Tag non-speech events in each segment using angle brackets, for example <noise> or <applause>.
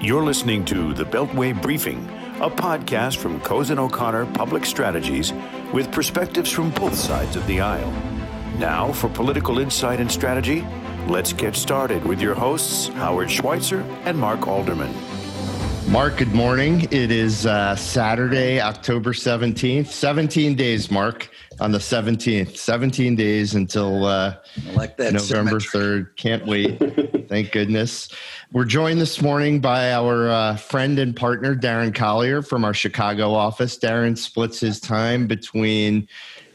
You're listening to the Beltway Briefing, a podcast from Cozen O'Connor Public Strategies with perspectives from both sides of the aisle. Now, for political insight and strategy, let's get started with your hosts, Howard Schweitzer and Mark Alderman. Mark, good morning. It is uh, Saturday, October 17th. 17 days, Mark, on the 17th. 17 days until uh, like November symmetry. 3rd. Can't wait. <laughs> Thank goodness. We're joined this morning by our uh, friend and partner, Darren Collier from our Chicago office. Darren splits his time between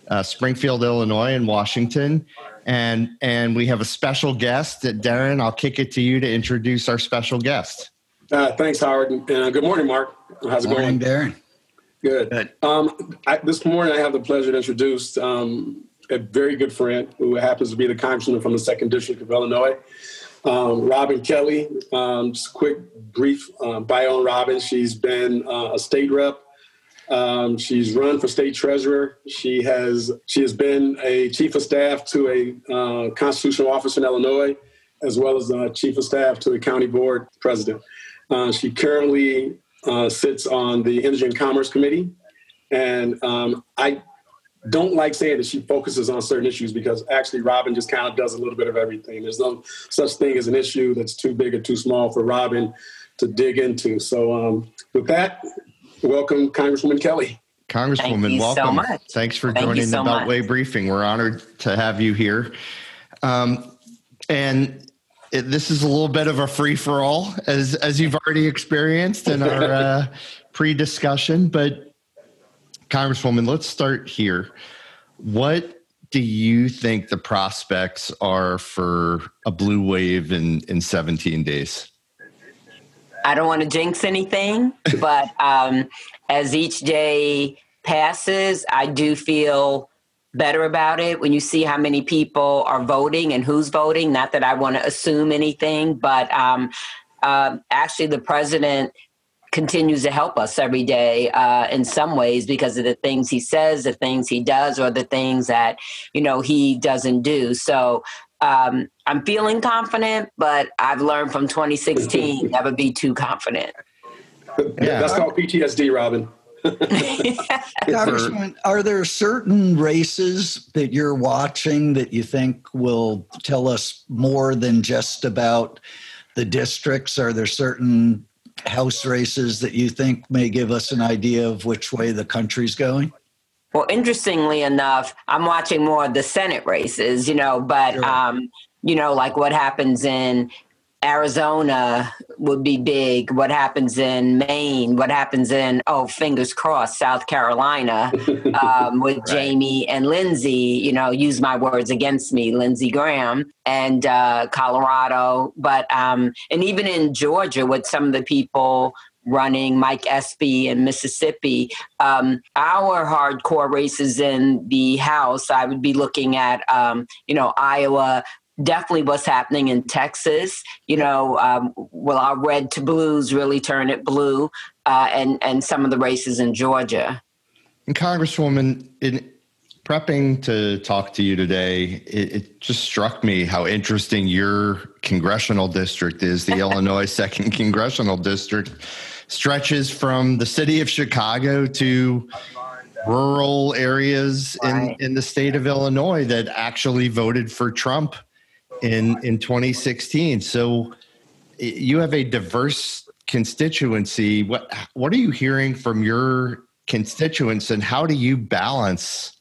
uh, Springfield, Illinois, and Washington. And, and we have a special guest. Darren, I'll kick it to you to introduce our special guest. Uh, thanks, Howard. And uh, good morning, Mark. How's it Morning, going? Darren. Good. Good. Um, I, this morning, I have the pleasure to introduce um, a very good friend who happens to be the congressman from the second district of Illinois, um, Robin Kelly. Um, just a quick, brief uh, bio on Robin. She's been uh, a state rep. Um, she's run for state treasurer. She has she has been a chief of staff to a uh, constitutional office in Illinois, as well as a chief of staff to a county board president. Uh, she currently uh, sits on the Energy and Commerce Committee. And um, I don't like saying that she focuses on certain issues because actually Robin just kind of does a little bit of everything. There's no such thing as an issue that's too big or too small for Robin to dig into. So um, with that, welcome Congresswoman Kelly. Congresswoman, Thank you so welcome. much. Thanks for Thank you joining so the Beltway much. briefing. We're honored to have you here. Um, and it, this is a little bit of a free for all, as as you've already experienced in our <laughs> uh, pre discussion. But Congresswoman, let's start here. What do you think the prospects are for a blue wave in in 17 days? I don't want to jinx anything, but um, as each day passes, I do feel better about it when you see how many people are voting and who's voting. Not that I want to assume anything, but um, uh, actually, the president continues to help us every day uh, in some ways because of the things he says, the things he does, or the things that you know he doesn't do. So um, I'm feeling confident, but I've learned from 2016 <laughs> never be too confident. Yeah. That's called PTSD, Robin. Congressman, are there certain races that you're watching that you think will tell us more than just about the districts? Are there certain House races that you think may give us an idea of which way the country's going? Well, interestingly enough, I'm watching more of the Senate races, you know, but Sure. um, you know, like what happens in Arizona would be big. What happens in Maine? What happens in oh, fingers crossed, South Carolina <laughs> um, with Jaime and Lindsey. You know, use my words against me, Lindsey Graham and uh, Colorado, but um, and even in Georgia with some of the people running Mike Espy in Mississippi. Um, our hardcore races in the House, I would be looking at, um, you know, Iowa. Definitely what's happening in Texas. You know, um, will our red to blues really turn it blue? Uh, and and some of the races in Georgia. And Congresswoman, in prepping to talk to you today, it, it just struck me how interesting your congressional district is. The <laughs> Illinois Second Congressional District stretches from the city of Chicago to rural areas in, in the state of Illinois that actually voted for Trump in in 2016. So you have a diverse constituency. What what are you hearing from your constituents, and how do you balance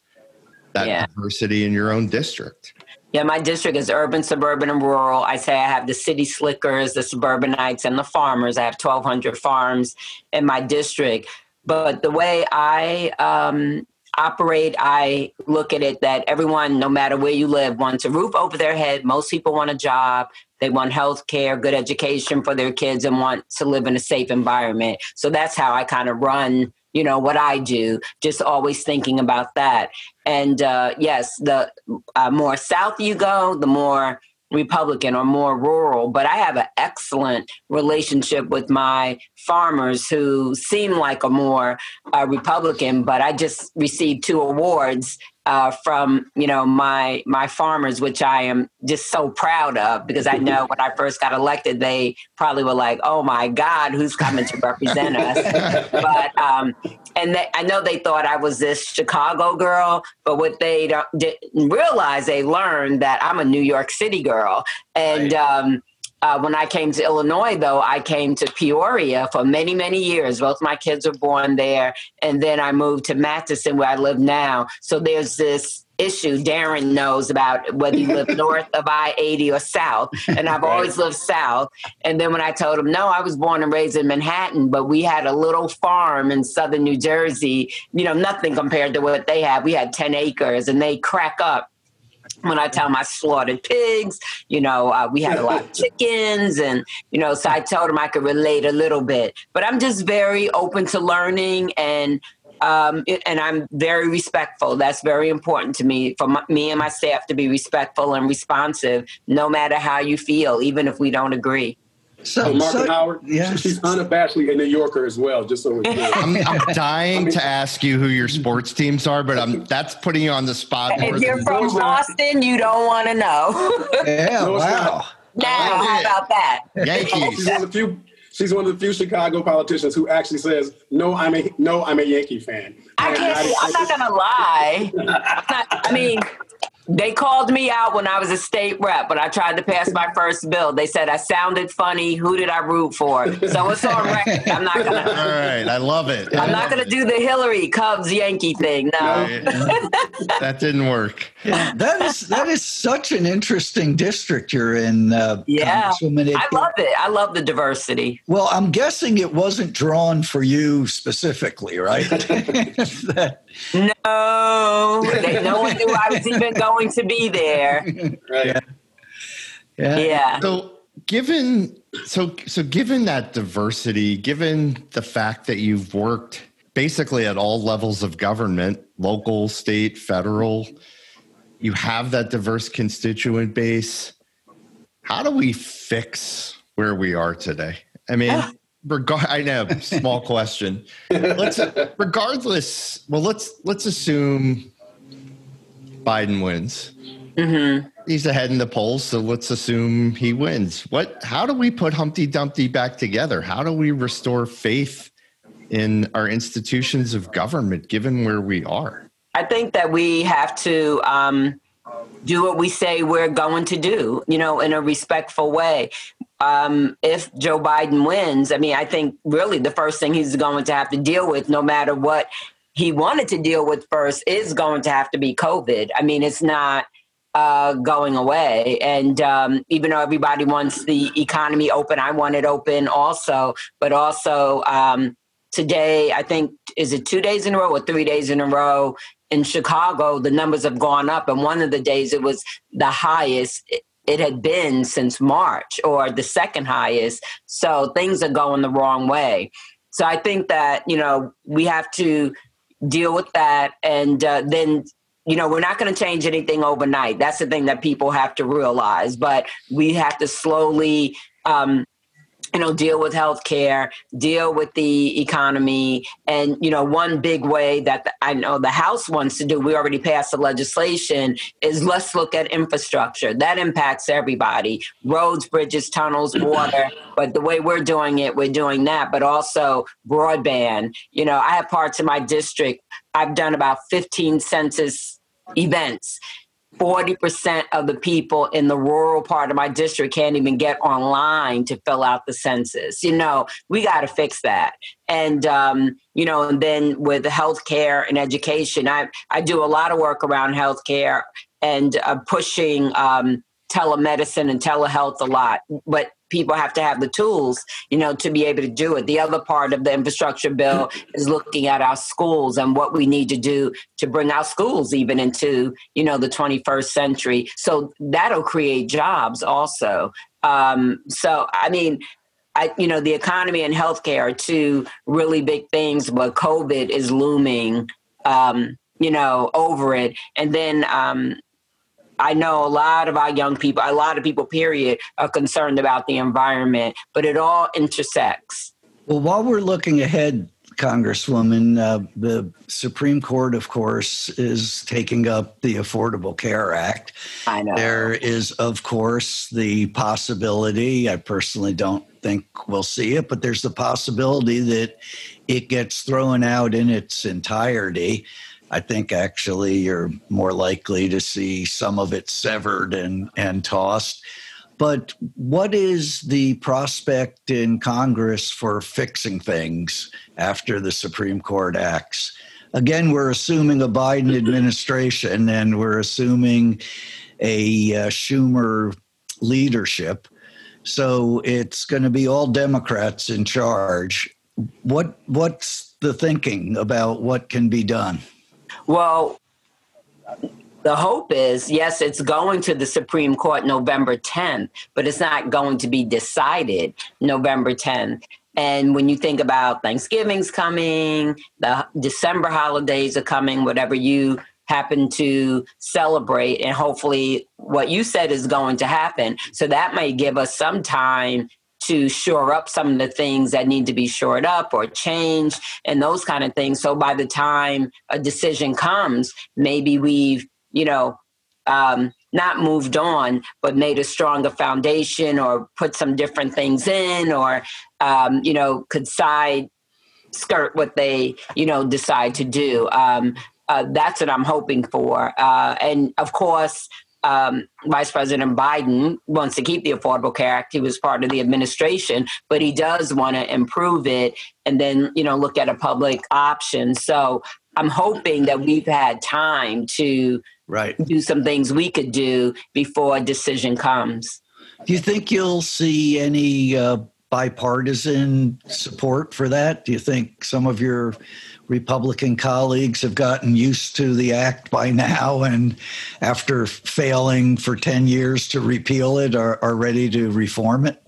that Yeah. diversity in your own district? Yeah, my district is urban, suburban, and rural. I say I have the city slickers, the suburbanites, and the farmers. I have 1,200 farms in my district. But the way I um, operate, I look at it that everyone, no matter where you live, wants a roof over their head. Most people want a job. They want health care, good education for their kids, and want to live in a safe environment. So that's how I kind of run, you know, what I do, just always thinking about that. And uh, yes, the uh, more south you go, the more Republican or more rural, but I have an excellent relationship with my farmers who seem like a more uh, Republican. But I just received two awards uh, from you know my my farmers, which I am just so proud of because I know when I first got elected, they probably were like, "Oh my God, who's coming to represent us?" <laughs> but um, and they, I know they thought I was this Chicago girl, but what they don't, didn't realize, they learned that I'm a New York City girl, and. Right. Um, uh, when I came to Illinois, though, I came to Peoria for many, many years. Both my kids were born there. And then I moved to Matteson, where I live now. So there's this issue Darren knows about whether you live <laughs> north of I 80 or south. And I've right. always lived south. And then when I told him, no, I was born and raised in Manhattan, but we had a little farm in southern New Jersey, you know, nothing compared to what they have. We had 10 acres and they crack up when I tell my slaughtered pigs, you know, uh, we had a lot of <laughs> chickens, and you know, so I told him I could relate a little bit. But I'm just very open to learning, and um, and I'm very respectful. That's very important to me. For my, me and my staff to be respectful and responsive, no matter how you feel, even if we don't agree. So, Mark so, Howard, yeah. she's unabashedly a New Yorker as well, just so we're. <laughs> I'm, I'm dying I mean, to ask you who your sports teams are, but I'm that's putting you on the spot. If you're from Boston, you don't want to know. yeah, <laughs> no, wow. Now, how oh, about that? Yankees. She's one of the few. She's one of the few Chicago politicians who actually says, "No, I'm a no, I'm a Yankee fan." I can't. I, I'm not gonna lie. <laughs> Not, I mean, they called me out when I was a state rep when I tried to pass my first bill. They said I sounded funny. Who did I root for? So it's on record. I'm not gonna. <laughs> All right, I love it. I'm not gonna do the Hillary Cubs Yankee thing. No, that didn't work. That is that is such an interesting district you're in. Uh, yeah, I love it. I love the diversity. Well, I'm guessing it wasn't drawn for you specifically, right? that, <laughs> no, they, no one knew I was even going <laughs> to be there. <laughs> Right. Yeah. yeah. Yeah. So given so so given that diversity, given the fact that you've worked basically at all levels of government, local, state, federal, you have that diverse constituent base. How do we fix where we are today? I mean, ah regard I know small question. <laughs> Let's regardless. Well, let's let's assume Biden wins. Mm-hmm. He's ahead in the polls, so let's assume he wins. What? How do we put Humpty Dumpty back together? How do we restore faith in our institutions of government, given where we are? I think that we have to. Um, do what we say we're going to do, you know, in a respectful way um, if Joe Biden wins, I mean, I think really the first thing he's going to have to deal with, no matter what he wanted to deal with first, is going to have to be COVID. I mean, it's not uh, going away. And um, even though everybody wants the economy open, I want it open also. But also um, today, I think, is it two days in a row or three days in a row? In Chicago, the numbers have gone up, and one of the days it was the highest it had been since March or the second highest. So things are going the wrong way. So I think that, you know, we have to deal with that. And uh, then, you know, we're not going to change anything overnight. That's the thing that people have to realize. But we have to slowly um, you know deal with healthcare deal with the economy and you know one big way that i know the house wants to do we already passed the legislation is let's look at infrastructure. That impacts everybody. Roads bridges tunnels mm-hmm. water but the way we're doing it we're doing that but also broadband. You know i have parts of my district i've done about 15 census events 40% of the people in the rural part of my district can't even get online to fill out the census. You know, we got to fix that. And, um, you know, and then with healthcare and education, I, I do a lot of work around healthcare and uh, pushing um, telemedicine and telehealth a lot. But people have to have the tools, you know, to be able to do it. The other part of the infrastructure bill is looking at our schools and what we need to do to bring our schools even into, you know, the 21st century. So that'll create jobs also. Um, so, I mean, I, you know, the economy and healthcare are two really big things, but COVID is looming, um, you know, over it. And then, um, I know a lot of our young people, a lot of people, period, are concerned about the environment, but it all intersects. Well, while we're looking ahead, Congresswoman. Uh, the Supreme Court, of course, is taking up the Affordable Care Act. I know. There is, of course, the possibility, I personally don't think we'll see it, but there's the possibility that it gets thrown out in its entirety. I think actually you're more likely to see some of it severed and, and tossed. But what is the prospect in Congress for fixing things after the Supreme Court acts? Again, we're assuming a Biden <laughs> administration and we're assuming a uh, Schumer leadership. So it's going to be all Democrats in charge. What what's the thinking about what can be done? Well, the hope is yes, it's going to the Supreme Court November 10th, but it's not going to be decided November 10th. And when you think about Thanksgiving's coming, the December holidays are coming, whatever you happen to celebrate, and hopefully what you said is going to happen. So that may give us some time to shore up some of the things that need to be shored up or changed and those kind of things. So by the time a decision comes, maybe we've, you know, um, not moved on, but made a stronger foundation or put some different things in or, um, you know, could side skirt what they, you know, decide to do. Um, uh, that's what I'm hoping for. Uh, and of course, um, Vice President Biden wants to keep the Affordable Care Act. He was part of the administration, but he does want to improve it and then, you know, look at a public option. So I'm hoping that we've had time to right. do some things we could do before a decision comes. Do you think you'll see any uh, bipartisan support for that? Do you think some of your Republican colleagues have gotten used to the act by now and after failing for 10 years to repeal it are, are ready to reform it?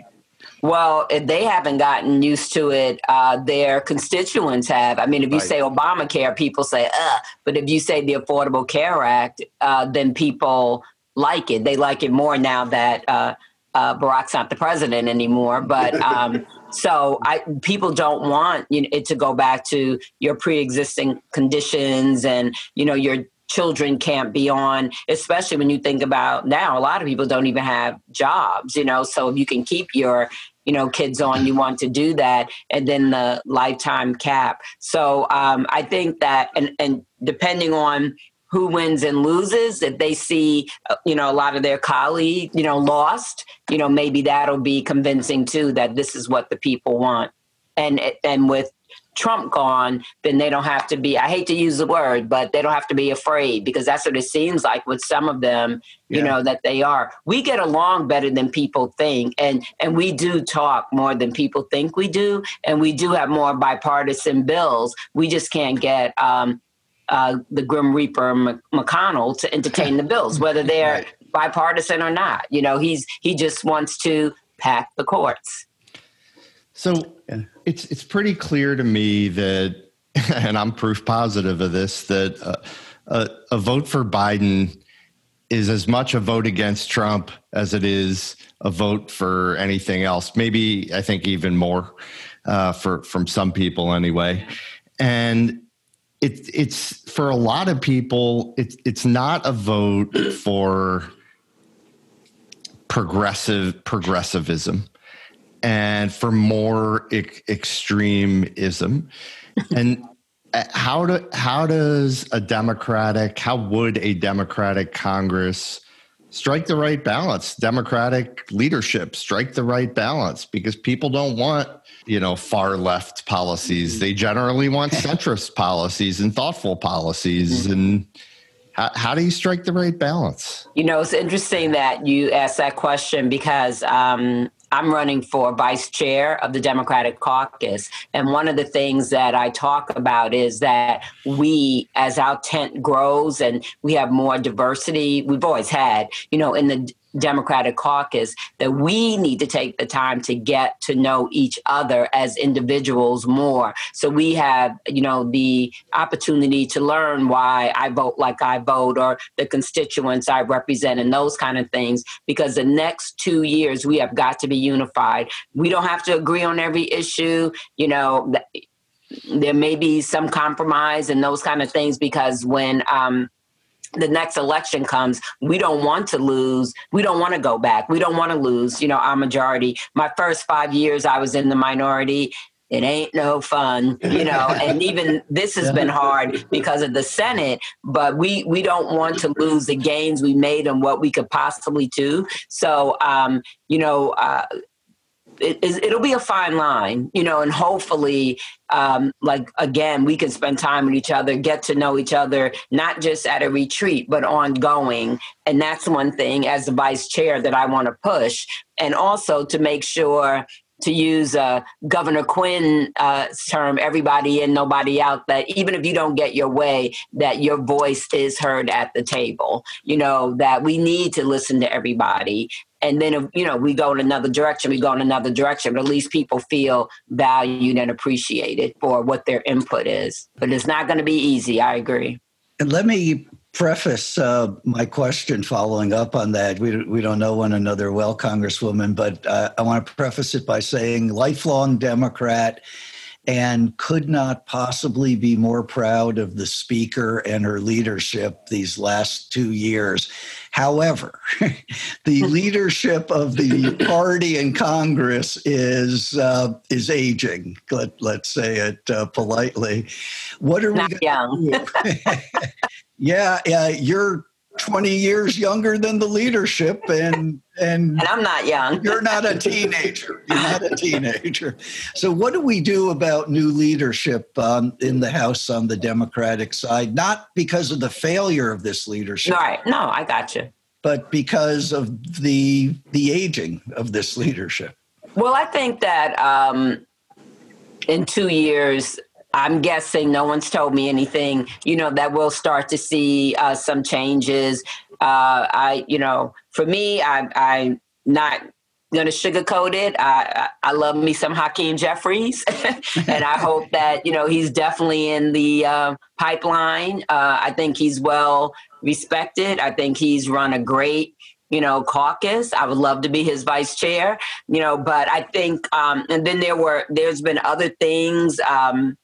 Well, they haven't gotten used to it. Uh, their constituents have. I mean, if you right. say Obamacare, people say, "uh," but if you say the Affordable Care Act, uh, then people like it. They like it more now that uh, uh Barack's not the president anymore. But um, <laughs> so I people don't want you know, it to go back to your pre-existing conditions and you know your children can't be on especially when you think about now a lot of people don't even have jobs you know so if you can keep your you know kids on you want to do that and then the lifetime cap so um, i think that and and depending on who wins and loses if they see uh, you know a lot of their colleagues you know lost you know maybe that'll be convincing too that this is what the people want and and with Trump gone, then they don't have to be, I hate to use the word, but they don't have to be afraid because that's what it seems like with some of them, you yeah. know, that they are. We get along better than people think. And, and we do talk more than people think we do. And we do have more bipartisan bills. We just can't get, um, uh, the Grim Reaper McConnell to entertain the bills, <laughs> whether they're right. bipartisan or not. You know, he's he just wants to pack the courts. So it's it's pretty clear to me that, <laughs> and I'm proof positive of this, that uh, a, a vote for Biden is as much a vote against Trump as it is a vote for anything else. Maybe I think even more uh, for from some people anyway. And it's it's for a lot of people it's it's not a vote for progressive progressivism. And for more e- extremism. And uh, how do how does a democratic how would a democratic congress strike the right balance democratic leadership strike the right balance because people don't want you know far left policies. They generally want <laughs> centrist policies and thoughtful policies. Mm-hmm. and how, how, do you strike the right balance? You know it's interesting that you asked that question because um, I'm running for vice chair of the Democratic caucus. And one of the things that I talk about is that we, as our tent grows and we have more diversity, we've always had, you know, in the Democratic caucus that we need to take the time to get to know each other as individuals more. So we have, you know, the opportunity to learn why I vote like I vote or the constituents I represent and those kind of things. Because the next two years, we have got to be unified. We don't have to agree on every issue. You know, there may be some compromise and those kind of things because when um, the next election comes, we don't want to lose. We don't want to go back. We don't want to lose, you know, our majority. My first five years, I was in the minority. It ain't no fun, you know, <laughs> and even this has been hard because of the Senate, but we, we don't want to lose the gains we made and what we could possibly do. So, um, you know, uh, it, will be a fine line, you know, and hopefully, um, like again, we can spend time with each other, get to know each other, not just at a retreat, but ongoing. And that's one thing as the vice chair that I want to push, and also to make sure to use uh, Governor Quinn's uh, term, everybody in, nobody out, that even if you don't get your way, that your voice is heard at the table. You know, that we need to listen to everybody. And then, you know, we go in another direction, we go in another direction, but at least people feel valued and appreciated for what their input is. But it's not going to be easy. I agree. And let me preface uh, my question following up on that. We, we don't know one another well, Congresswoman, but uh, I want to preface it by saying lifelong Democrat and could not possibly be more proud of the speaker and her leadership these last two years. However, <laughs> the <laughs> leadership of the party in Congress is uh, is aging. Let, let's say it uh, politely. What are Not we young? <laughs> yeah, yeah, you're 20 years younger than the leadership and and, and I'm not young. <laughs> you're not a teenager. You're not a teenager. So what do we do about new leadership um, in the House on the Democratic side? Not because of the failure of this leadership. All right. No, I got you. But because of the the aging of this leadership. Well, I think that um, in two years, I'm guessing no one's told me anything, you know, that we'll start to see uh, some changes. Uh, I, you know, for me, I, I'm not going to sugarcoat it. I, I, love me some Hakeem Jeffries, <laughs> and I hope that you know he's definitely in the uh, pipeline. Uh, I think he's well respected. I think he's run a great you know, caucus. I would love to be his vice chair, you know, but I think, um, and then there were, there's been other things, um,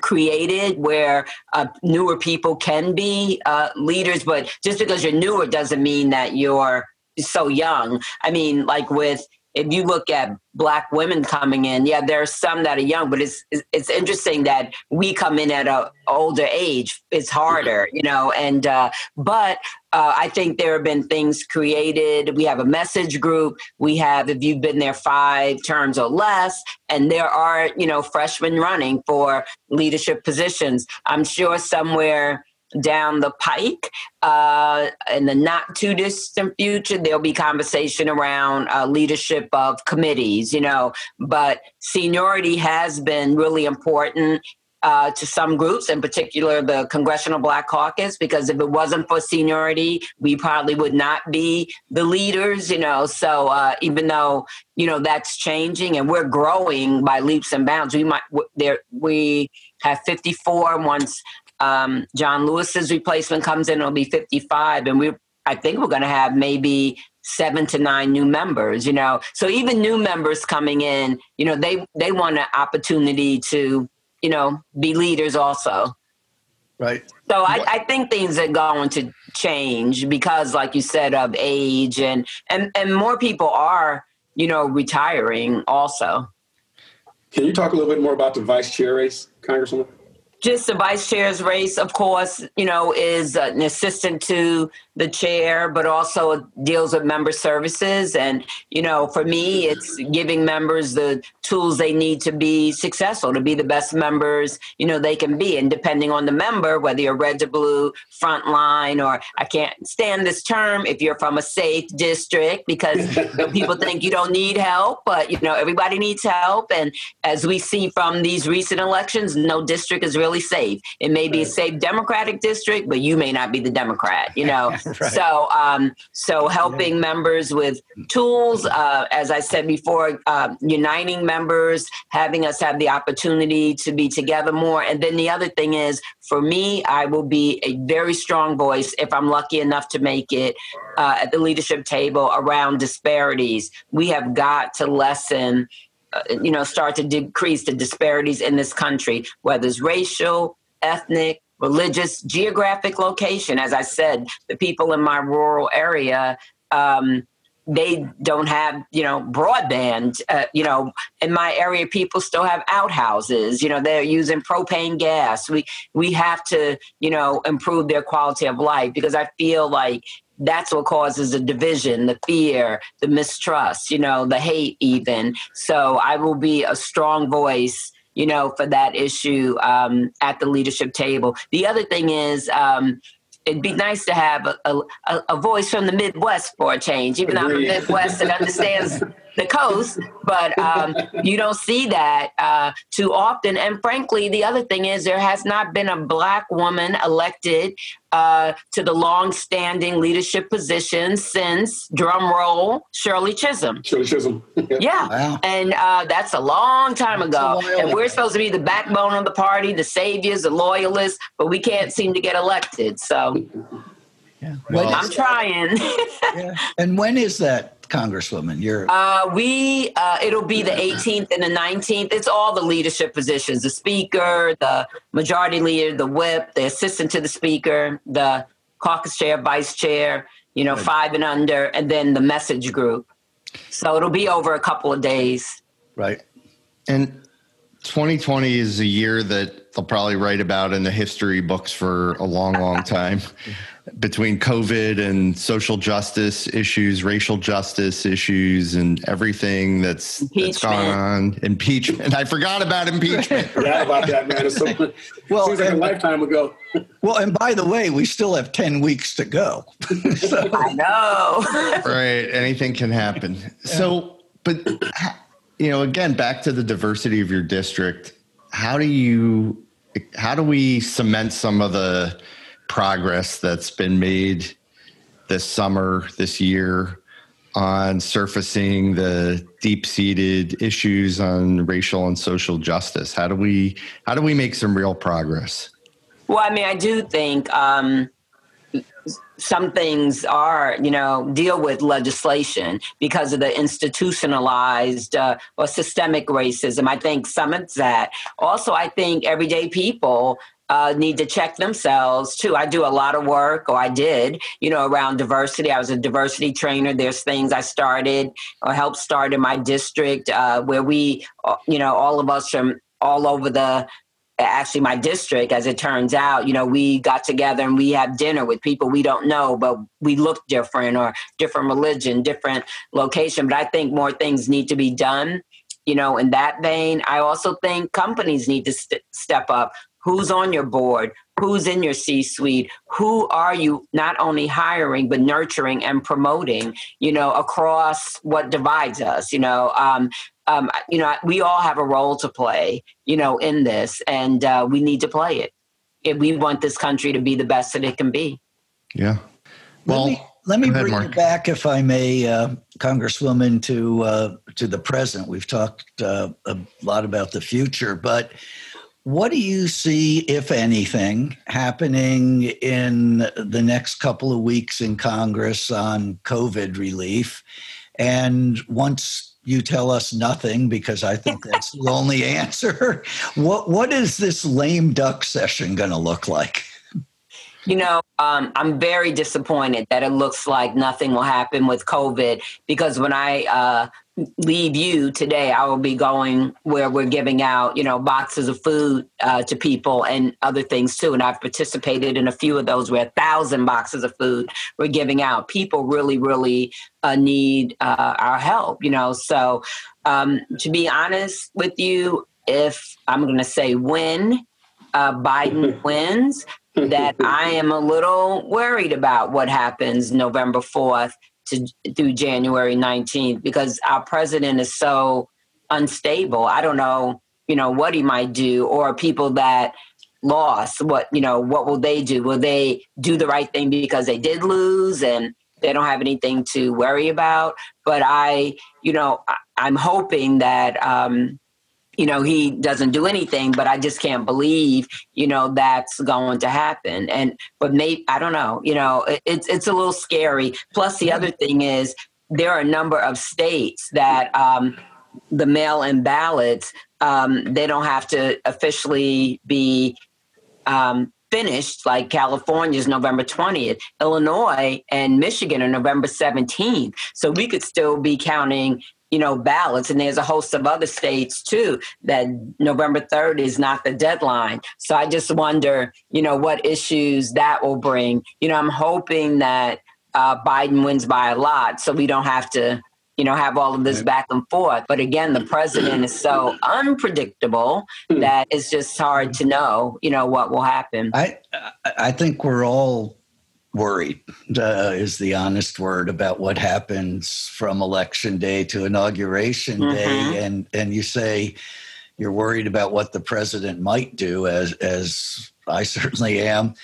created where uh, newer people can be uh, leaders, but just because you're newer doesn't mean that you're so young. I mean, like with if you look at black women coming in, yeah, there are some that are young, but it's it's interesting that we come in at a older age. It's harder, you know, and uh, but uh, I think there have been things created. We have a message group. We have if you've been there five terms or less, and there are you know freshmen running for leadership positions. I'm sure somewhere down the pike uh, in the not too distant future there'll be conversation around uh, leadership of committees you know but seniority has been really important uh, to some groups, in particular the Congressional Black Caucus, because if it wasn't for seniority, we probably would not be the leaders, you know. So uh, even though you know that's changing and we're growing by leaps and bounds, we might there we have 54 once um, John Lewis's replacement comes in, it'll be 55, and we I think we're going to have maybe seven to nine new members. You know, so even new members coming in, you know, they they want an opportunity to you know be leaders also. Right. So I, I think things are going to change because, like you said, of age and and and more people are you know retiring also. Can you talk a little bit more about the vice chair race, Congresswoman? Just the vice chair's race, of course, you know, is an assistant to the chair, but also deals with member services. And, you know, for me, it's giving members the tools they need to be successful, to be the best members, you know, they can be. And depending on the member, whether you're red to blue, frontline, or I can't stand this term if you're from a safe district because <laughs> people think you don't need help, but, you know, everybody needs help. And as we see from these recent elections, no district is really safe. It may be a safe Democratic district, but you may not be the Democrat, you know. <laughs> right. So, um, so helping members with tools, uh, as I said before, uh, uniting members, having us have the opportunity to be together more. And then the other thing is, for me, I will be a very strong voice if I'm lucky enough to make it uh, at the leadership table around disparities. We have got to lessen uh, you know, start to decrease the disparities in this country, whether it's racial, ethnic, religious, geographic location. As I said, the people in my rural area, um, they don't have, you know, broadband. Uh, you know, in my area, people still have outhouses. You know, they're using propane gas. We we have to, you know, improve their quality of life because I feel like that's what causes the division, the fear, the mistrust, you know, the hate, even. So I will be a strong voice you know, for that issue um, at the leadership table. The other thing is, um, it'd be nice to have a, a, a, voice from the Midwest for a change, even though I'm a Midwest that understands <laughs> the coast, but um, you don't see that uh, too often. And frankly, the other thing is there has not been a black woman elected uh, to the long-standing leadership position since drum roll Shirley Chisholm. Shirley Chisholm. <laughs> yeah, wow. and uh, that's a long time that's ago. And we're supposed to be the backbone of the party, the saviors, the loyalists, but we can't seem to get elected. So. Yeah. Well, I'm trying. <laughs> yeah. And when is that? Congresswoman? You're uh, we uh, it'll be the 18th and the 19th. It's all the leadership positions: the speaker, the majority leader, the whip, the assistant to the speaker, the caucus chair, vice chair. You know, five and under, and then the message group. So it'll be over a couple of days. Right. And 2020 is a year that they'll probably write about in the history books for a long, long time. <laughs> between COVID and social justice issues, racial justice issues, and everything that's, that's gone on. Impeachment. I forgot about impeachment. <laughs> yeah, about that, man. It's so, <laughs> well, seems like a lifetime ago. <laughs> well, and by the way, we still have 10 weeks to go. so. I know. right. Anything can happen. So, but, you know, again, back to the diversity of your district, how do you, how do we cement some of the, progress that's been made this summer, this year, on surfacing the deep-seated issues on racial and social justice. How do we how do we make some real progress? Well, I mean, I do think um, some things are, you know, deal with legislation because of the institutionalized uh, or systemic racism. I think some of that. Also, I think everyday people uh, need to check themselves too. I do a lot of work, or I did, you know, around diversity. I was a diversity trainer. There's things I started or helped start in my district uh, where we, uh, you know, all of us from all over the actually my district as it turns out you know we got together and we had dinner with people we don't know but we look different or different religion different location but i think more things need to be done you know in that vein i also think companies need to st- step up who's on your board, who's in your C suite, who are you not only hiring, but nurturing and promoting, you know, across what divides us, you know. Um, um, you know, we all have a role to play, you know, in this, and uh, we need to play it if we want this country to be the best that it can be. Yeah. Well, let me, let me ahead, bring Mark. you back, if I may, uh, Congresswoman, to uh, to the present. We've talked uh, a lot about the future, but what do you see, if anything, happening in the next couple of weeks in Congress on COVID relief? And once you tell us nothing, because I think that's the <laughs> only answer, what what is this lame duck session going to look like? You know, um, I'm very disappointed that it looks like nothing will happen with COVID because when I uh, leave you today, I will be going where we're giving out, you know, boxes of food uh, to people and other things too. And I've participated in a few of those where a thousand boxes of food we're giving out. People really, really uh, need uh, our help, you know. So, um, to be honest with you, if I'm going to say when uh, Biden <laughs> wins, that I am a little worried about what happens November 4th to through January 19th because our president is so unstable. I don't know, you know, what he might do or people that lost, what, you know, what will they do? Will they do the right thing because they did lose and they don't have anything to worry about? But I, you know, I, am hoping that um, you know he doesn't do anything but i just can't believe you know that's going to happen and but maybe i don't know you know it, it's it's a little scary plus the other thing is there are a number of states that um, the mail-in ballots, um, they don't have to officially be um, finished like California's November 20th. Illinois and Michigan are November 17th. So we could still be counting you know, ballots. And there's a host of other states too that November 3rd is not the deadline. So I just wonder, you know, what issues that will bring. You know, I'm hoping that uh, Biden wins by a lot so we don't have to, you know, have all of this back and forth. But again, the president is so unpredictable hmm. that it's just hard to know, you know, what will happen. I I think we're all worried uh, is the honest word about what happens from election day to inauguration mm-hmm. day and and you say you're worried about what the president might do as as I <laughs> certainly am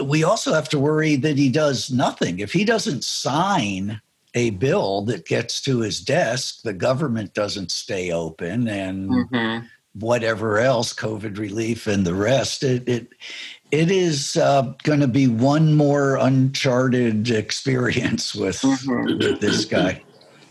we also have to worry that he does nothing if he doesn't sign a bill that gets to his desk the government doesn't stay open and mm-hmm. whatever else covid relief and the rest it, it it is uh, going to be one more uncharted experience with, mm-hmm. with, this guy.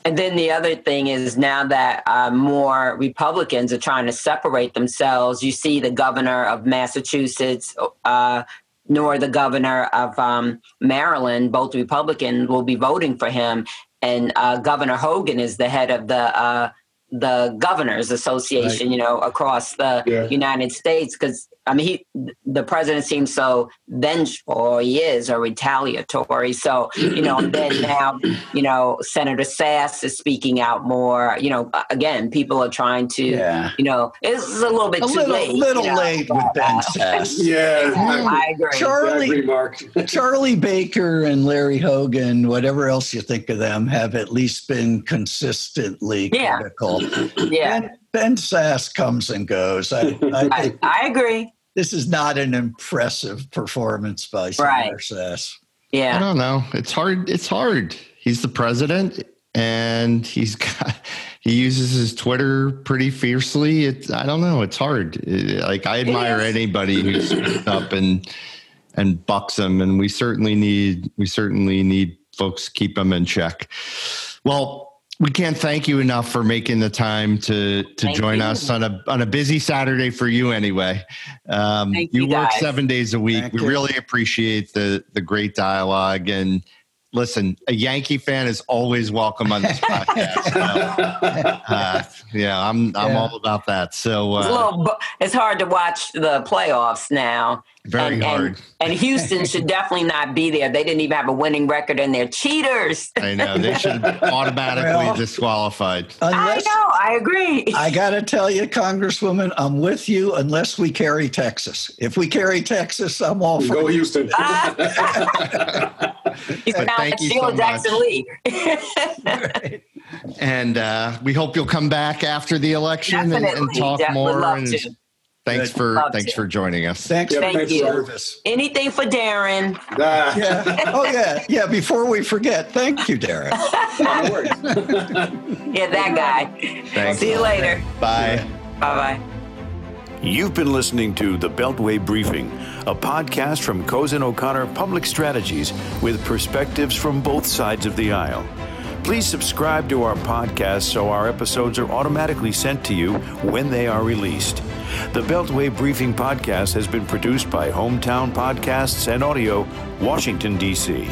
And then the other thing is now that uh, more Republicans are trying to separate themselves, you see the governor of Massachusetts, uh, nor the governor of um, Maryland, both Republicans, will be voting for him. And uh, Governor Hogan is the head of the uh, the governors association right. you know across the yeah. united states because I mean, he, the president seems so vengeful, or he is, or retaliatory. So, you know, and then <clears throat> now, you know, Senator Sasse is speaking out more. You know, again, people are trying to, yeah. you know, it's a little bit a too little, late. little you know, late with Ben Sasse. <laughs> yeah, I agree. Charlie, I agree, <laughs> Charlie Baker and Larry Hogan, whatever else you think of them, have at least been consistently yeah. critical. Yeah. Ben, Ben Sasse comes and goes. I, I, I, I agree this is not an impressive performance by Senator Sasse. Yeah. I don't know. It's hard. It's hard. He's the president and he's <laughs> got, he uses his Twitter pretty fiercely. It's, I don't know. It's hard. like I admire anybody who speaks up and, and bucks him. And we certainly need, we certainly need folks keep him in check. Well, we can't thank you enough for making the time to to thank join you. us on a on a busy Saturday for you anyway. Um, you, you work seven days a week. Thank we you. really appreciate the the great dialogue and listen. A Yankee fan is always welcome on this <laughs> podcast. so, uh, yeah, I'm I'm yeah. all about that. So uh, it's, little, it's hard to watch the playoffs now very and, hard. And, and, Houston should definitely not be there. They didn't even have a winning record, and they're cheaters. I know they should <laughs> automatically well, disqualified. Unless, I know. I agree. I got to tell you, Congresswoman, I'm with you. Unless we carry Texas. If we carry Texas, I'm all for go Houston. <laughs> He's kind of Sheila so Jackson Lee. right. And uh, we hope you'll come back after the election and, and, talk more. And, to. Thanks Good. for Love thanks to. for joining us. Thanks, yeah, thank you. Service. Anything for Darren? Ah. Yeah. <laughs> Oh yeah, yeah. Before we forget, thank you, Darren. <laughs> yeah, that guy. Thanks. See you later. Bye. Bye bye. You've been listening to the Beltway Briefing, a podcast from Cozen O'Connor Public Strategies with perspectives from both sides of the aisle. Please subscribe to our podcast so our episodes are automatically sent to you when they are released. The Beltway Briefing Podcast has been produced by Hometown Podcasts and Audio, Washington, D.C.